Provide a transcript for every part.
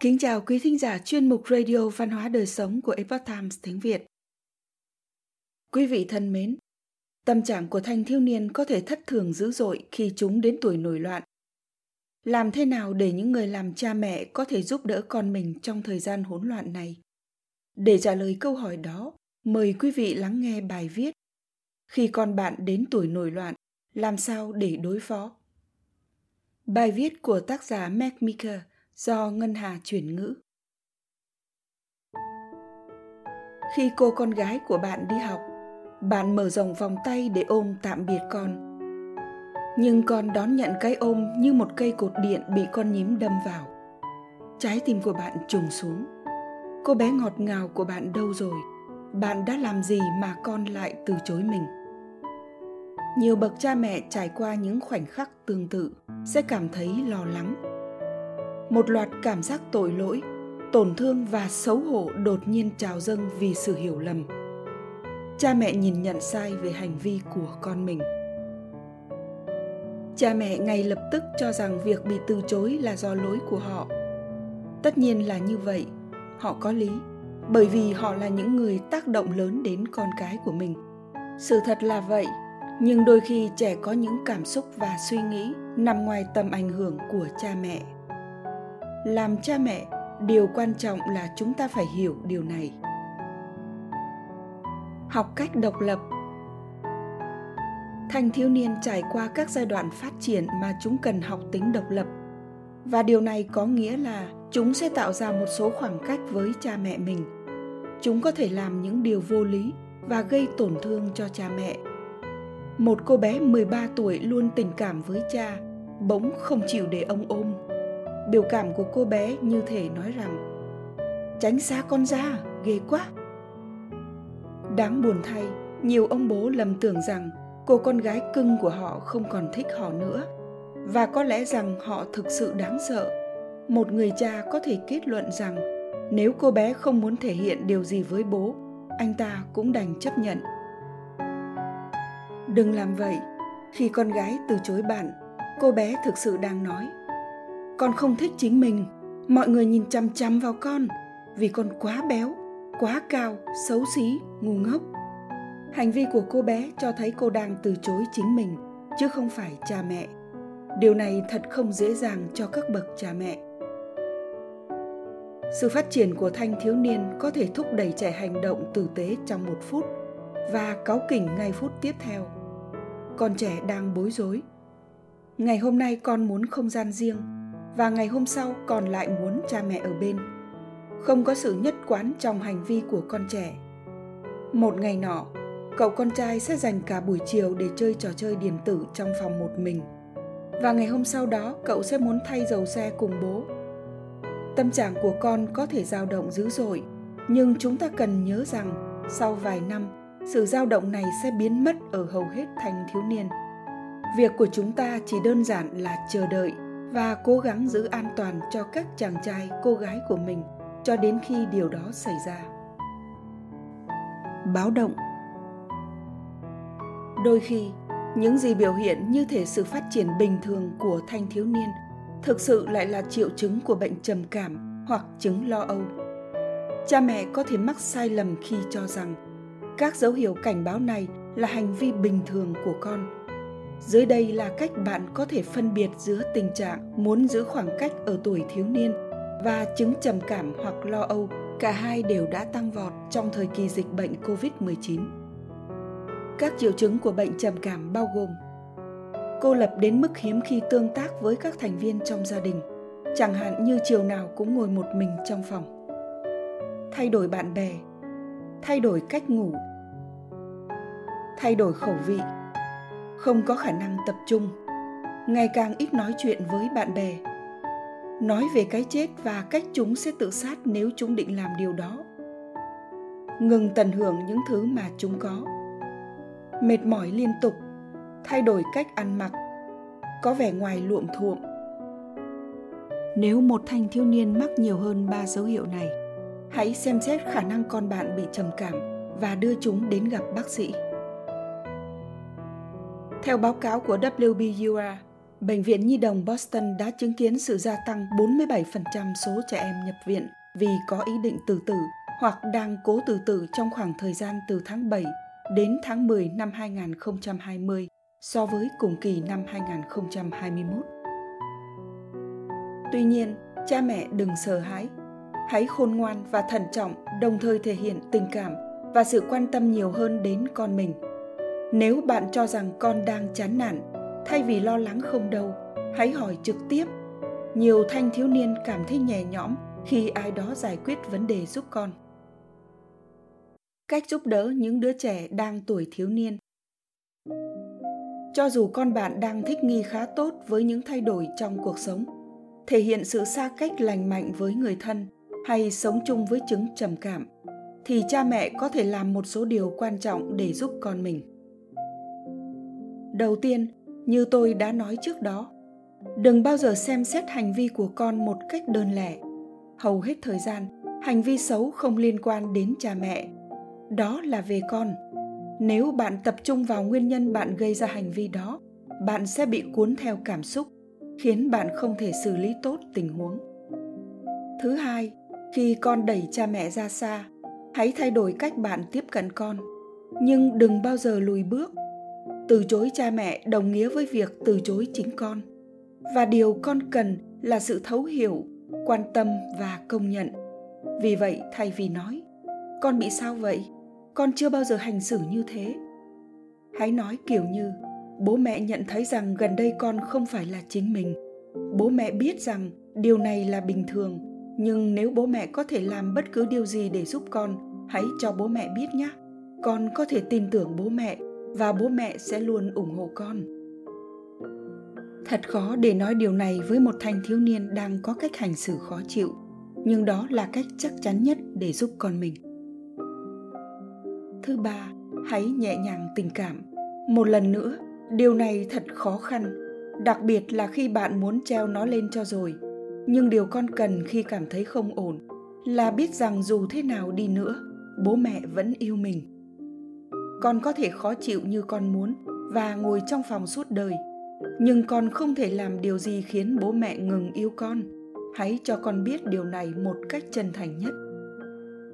Kính chào quý thính giả chuyên mục Radio Văn hóa Đời Sống của Epoch Times tiếng Việt. Quý vị thân mến, tâm trạng của thanh thiếu niên có thể thất thường dữ dội khi chúng đến tuổi nổi loạn. Làm thế nào để những người làm cha mẹ có thể giúp đỡ con mình trong thời gian hỗn loạn này? Để trả lời câu hỏi đó, mời quý vị lắng nghe bài viết Khi con bạn đến tuổi nổi loạn, làm sao để đối phó? Bài viết của tác giả Mac Meeker – do Ngân Hà chuyển ngữ. Khi cô con gái của bạn đi học, bạn mở rộng vòng tay để ôm tạm biệt con. Nhưng con đón nhận cái ôm như một cây cột điện bị con nhím đâm vào. Trái tim của bạn trùng xuống. Cô bé ngọt ngào của bạn đâu rồi? Bạn đã làm gì mà con lại từ chối mình? Nhiều bậc cha mẹ trải qua những khoảnh khắc tương tự sẽ cảm thấy lo lắng một loạt cảm giác tội lỗi, tổn thương và xấu hổ đột nhiên trào dâng vì sự hiểu lầm. Cha mẹ nhìn nhận sai về hành vi của con mình. Cha mẹ ngay lập tức cho rằng việc bị từ chối là do lỗi của họ. Tất nhiên là như vậy, họ có lý, bởi vì họ là những người tác động lớn đến con cái của mình. Sự thật là vậy, nhưng đôi khi trẻ có những cảm xúc và suy nghĩ nằm ngoài tầm ảnh hưởng của cha mẹ làm cha mẹ, điều quan trọng là chúng ta phải hiểu điều này. Học cách độc lập. Thanh thiếu niên trải qua các giai đoạn phát triển mà chúng cần học tính độc lập. Và điều này có nghĩa là chúng sẽ tạo ra một số khoảng cách với cha mẹ mình. Chúng có thể làm những điều vô lý và gây tổn thương cho cha mẹ. Một cô bé 13 tuổi luôn tình cảm với cha, bỗng không chịu để ông ôm biểu cảm của cô bé như thể nói rằng, tránh xa con ra ghê quá. Đáng buồn thay, nhiều ông bố lầm tưởng rằng cô con gái cưng của họ không còn thích họ nữa. Và có lẽ rằng họ thực sự đáng sợ. Một người cha có thể kết luận rằng, nếu cô bé không muốn thể hiện điều gì với bố, anh ta cũng đành chấp nhận. Đừng làm vậy. Khi con gái từ chối bạn, cô bé thực sự đang nói con không thích chính mình. Mọi người nhìn chăm chăm vào con. Vì con quá béo, quá cao, xấu xí, ngu ngốc. Hành vi của cô bé cho thấy cô đang từ chối chính mình, chứ không phải cha mẹ. Điều này thật không dễ dàng cho các bậc cha mẹ. Sự phát triển của thanh thiếu niên có thể thúc đẩy trẻ hành động tử tế trong một phút và cáu kỉnh ngay phút tiếp theo. Con trẻ đang bối rối. Ngày hôm nay con muốn không gian riêng và ngày hôm sau còn lại muốn cha mẹ ở bên. Không có sự nhất quán trong hành vi của con trẻ. Một ngày nọ, cậu con trai sẽ dành cả buổi chiều để chơi trò chơi điện tử trong phòng một mình. Và ngày hôm sau đó, cậu sẽ muốn thay dầu xe cùng bố. Tâm trạng của con có thể dao động dữ dội, nhưng chúng ta cần nhớ rằng, sau vài năm, sự dao động này sẽ biến mất ở hầu hết thanh thiếu niên. Việc của chúng ta chỉ đơn giản là chờ đợi và cố gắng giữ an toàn cho các chàng trai, cô gái của mình cho đến khi điều đó xảy ra. Báo động. Đôi khi, những gì biểu hiện như thể sự phát triển bình thường của thanh thiếu niên thực sự lại là triệu chứng của bệnh trầm cảm hoặc chứng lo âu. Cha mẹ có thể mắc sai lầm khi cho rằng các dấu hiệu cảnh báo này là hành vi bình thường của con dưới đây là cách bạn có thể phân biệt giữa tình trạng muốn giữ khoảng cách ở tuổi thiếu niên và chứng trầm cảm hoặc lo âu, cả hai đều đã tăng vọt trong thời kỳ dịch bệnh COVID-19. Các triệu chứng của bệnh trầm cảm bao gồm cô lập đến mức hiếm khi tương tác với các thành viên trong gia đình, chẳng hạn như chiều nào cũng ngồi một mình trong phòng. Thay đổi bạn bè, thay đổi cách ngủ, thay đổi khẩu vị, không có khả năng tập trung, ngày càng ít nói chuyện với bạn bè. Nói về cái chết và cách chúng sẽ tự sát nếu chúng định làm điều đó. Ngừng tận hưởng những thứ mà chúng có. Mệt mỏi liên tục, thay đổi cách ăn mặc, có vẻ ngoài luộm thuộm. Nếu một thanh thiếu niên mắc nhiều hơn ba dấu hiệu này, hãy xem xét khả năng con bạn bị trầm cảm và đưa chúng đến gặp bác sĩ theo báo cáo của WBUR, Bệnh viện Nhi đồng Boston đã chứng kiến sự gia tăng 47% số trẻ em nhập viện vì có ý định tự tử hoặc đang cố tự tử trong khoảng thời gian từ tháng 7 đến tháng 10 năm 2020 so với cùng kỳ năm 2021. Tuy nhiên, cha mẹ đừng sợ hãi. Hãy khôn ngoan và thận trọng, đồng thời thể hiện tình cảm và sự quan tâm nhiều hơn đến con mình. Nếu bạn cho rằng con đang chán nản, thay vì lo lắng không đâu, hãy hỏi trực tiếp. Nhiều thanh thiếu niên cảm thấy nhẹ nhõm khi ai đó giải quyết vấn đề giúp con. Cách giúp đỡ những đứa trẻ đang tuổi thiếu niên cho dù con bạn đang thích nghi khá tốt với những thay đổi trong cuộc sống thể hiện sự xa cách lành mạnh với người thân hay sống chung với chứng trầm cảm thì cha mẹ có thể làm một số điều quan trọng để giúp con mình đầu tiên như tôi đã nói trước đó. Đừng bao giờ xem xét hành vi của con một cách đơn lẻ. Hầu hết thời gian, hành vi xấu không liên quan đến cha mẹ. Đó là về con. Nếu bạn tập trung vào nguyên nhân bạn gây ra hành vi đó, bạn sẽ bị cuốn theo cảm xúc, khiến bạn không thể xử lý tốt tình huống. Thứ hai, khi con đẩy cha mẹ ra xa, hãy thay đổi cách bạn tiếp cận con. Nhưng đừng bao giờ lùi bước từ chối cha mẹ đồng nghĩa với việc từ chối chính con. Và điều con cần là sự thấu hiểu, quan tâm và công nhận. Vì vậy, thay vì nói, con bị sao vậy? Con chưa bao giờ hành xử như thế. Hãy nói kiểu như, bố mẹ nhận thấy rằng gần đây con không phải là chính mình. Bố mẹ biết rằng điều này là bình thường, nhưng nếu bố mẹ có thể làm bất cứ điều gì để giúp con, hãy cho bố mẹ biết nhé con có thể tin tưởng bố mẹ và bố mẹ sẽ luôn ủng hộ con. Thật khó để nói điều này với một thanh thiếu niên đang có cách hành xử khó chịu, nhưng đó là cách chắc chắn nhất để giúp con mình. Thứ ba, hãy nhẹ nhàng tình cảm. Một lần nữa, điều này thật khó khăn, đặc biệt là khi bạn muốn treo nó lên cho rồi. Nhưng điều con cần khi cảm thấy không ổn là biết rằng dù thế nào đi nữa, bố mẹ vẫn yêu mình con có thể khó chịu như con muốn và ngồi trong phòng suốt đời. Nhưng con không thể làm điều gì khiến bố mẹ ngừng yêu con. Hãy cho con biết điều này một cách chân thành nhất.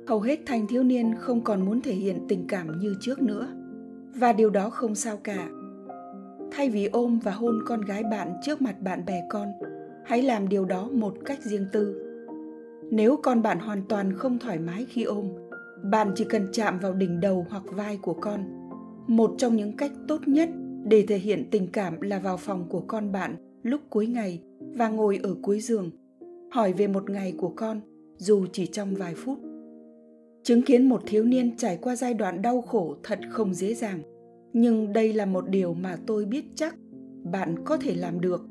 Hầu hết thanh thiếu niên không còn muốn thể hiện tình cảm như trước nữa. Và điều đó không sao cả. Thay vì ôm và hôn con gái bạn trước mặt bạn bè con, hãy làm điều đó một cách riêng tư. Nếu con bạn hoàn toàn không thoải mái khi ôm bạn chỉ cần chạm vào đỉnh đầu hoặc vai của con. Một trong những cách tốt nhất để thể hiện tình cảm là vào phòng của con bạn lúc cuối ngày và ngồi ở cuối giường. Hỏi về một ngày của con, dù chỉ trong vài phút. Chứng kiến một thiếu niên trải qua giai đoạn đau khổ thật không dễ dàng. Nhưng đây là một điều mà tôi biết chắc bạn có thể làm được.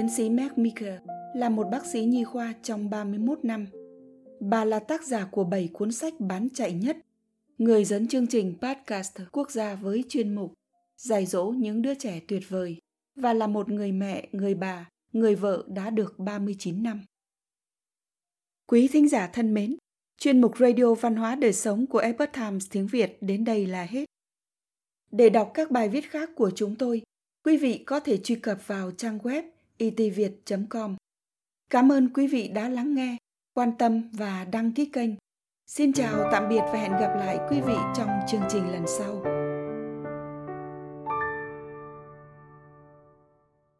Tiến sĩ Meg Meeker là một bác sĩ nhi khoa trong 31 năm. Bà là tác giả của 7 cuốn sách bán chạy nhất, người dẫn chương trình podcast quốc gia với chuyên mục dạy dỗ những đứa trẻ tuyệt vời và là một người mẹ, người bà, người vợ đã được 39 năm. Quý thính giả thân mến, chuyên mục Radio Văn hóa Đời Sống của Epoch Times tiếng Việt đến đây là hết. Để đọc các bài viết khác của chúng tôi, quý vị có thể truy cập vào trang web itviet.com. Cảm ơn quý vị đã lắng nghe, quan tâm và đăng ký kênh. Xin chào, tạm biệt và hẹn gặp lại quý vị trong chương trình lần sau.